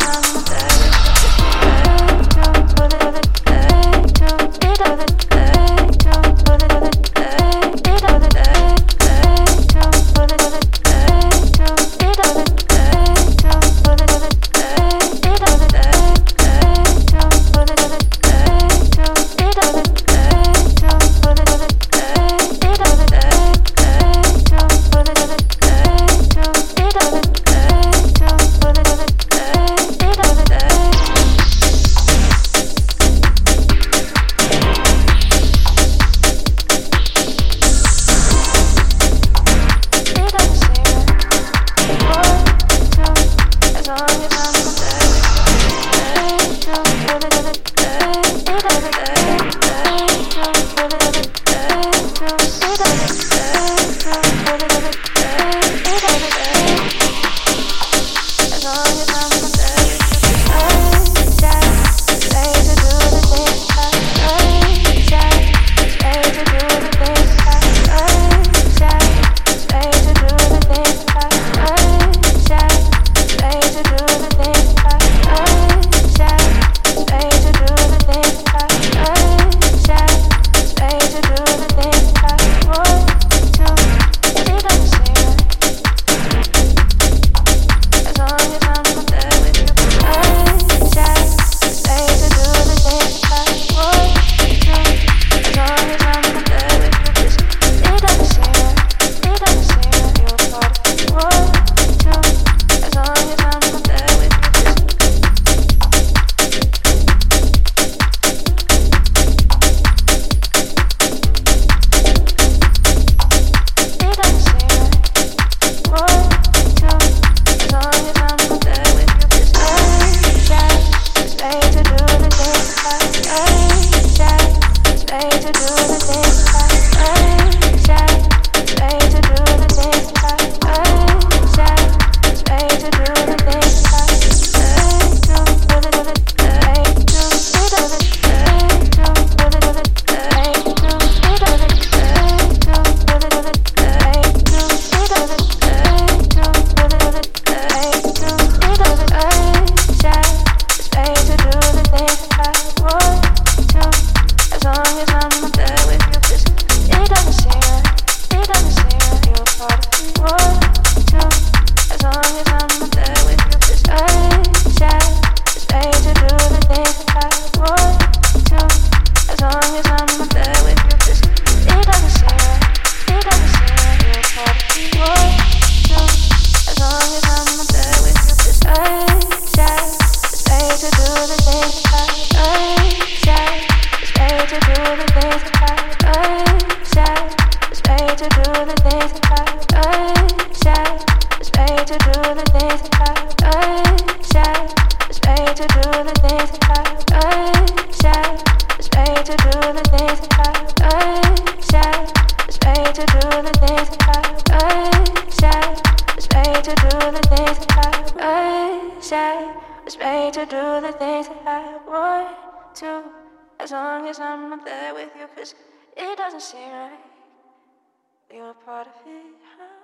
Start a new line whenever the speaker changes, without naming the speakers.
I'm dead. love, love. I'm do the things that I want to. As long as I'm not there with you, cause it doesn't seem right. You're part of it, huh?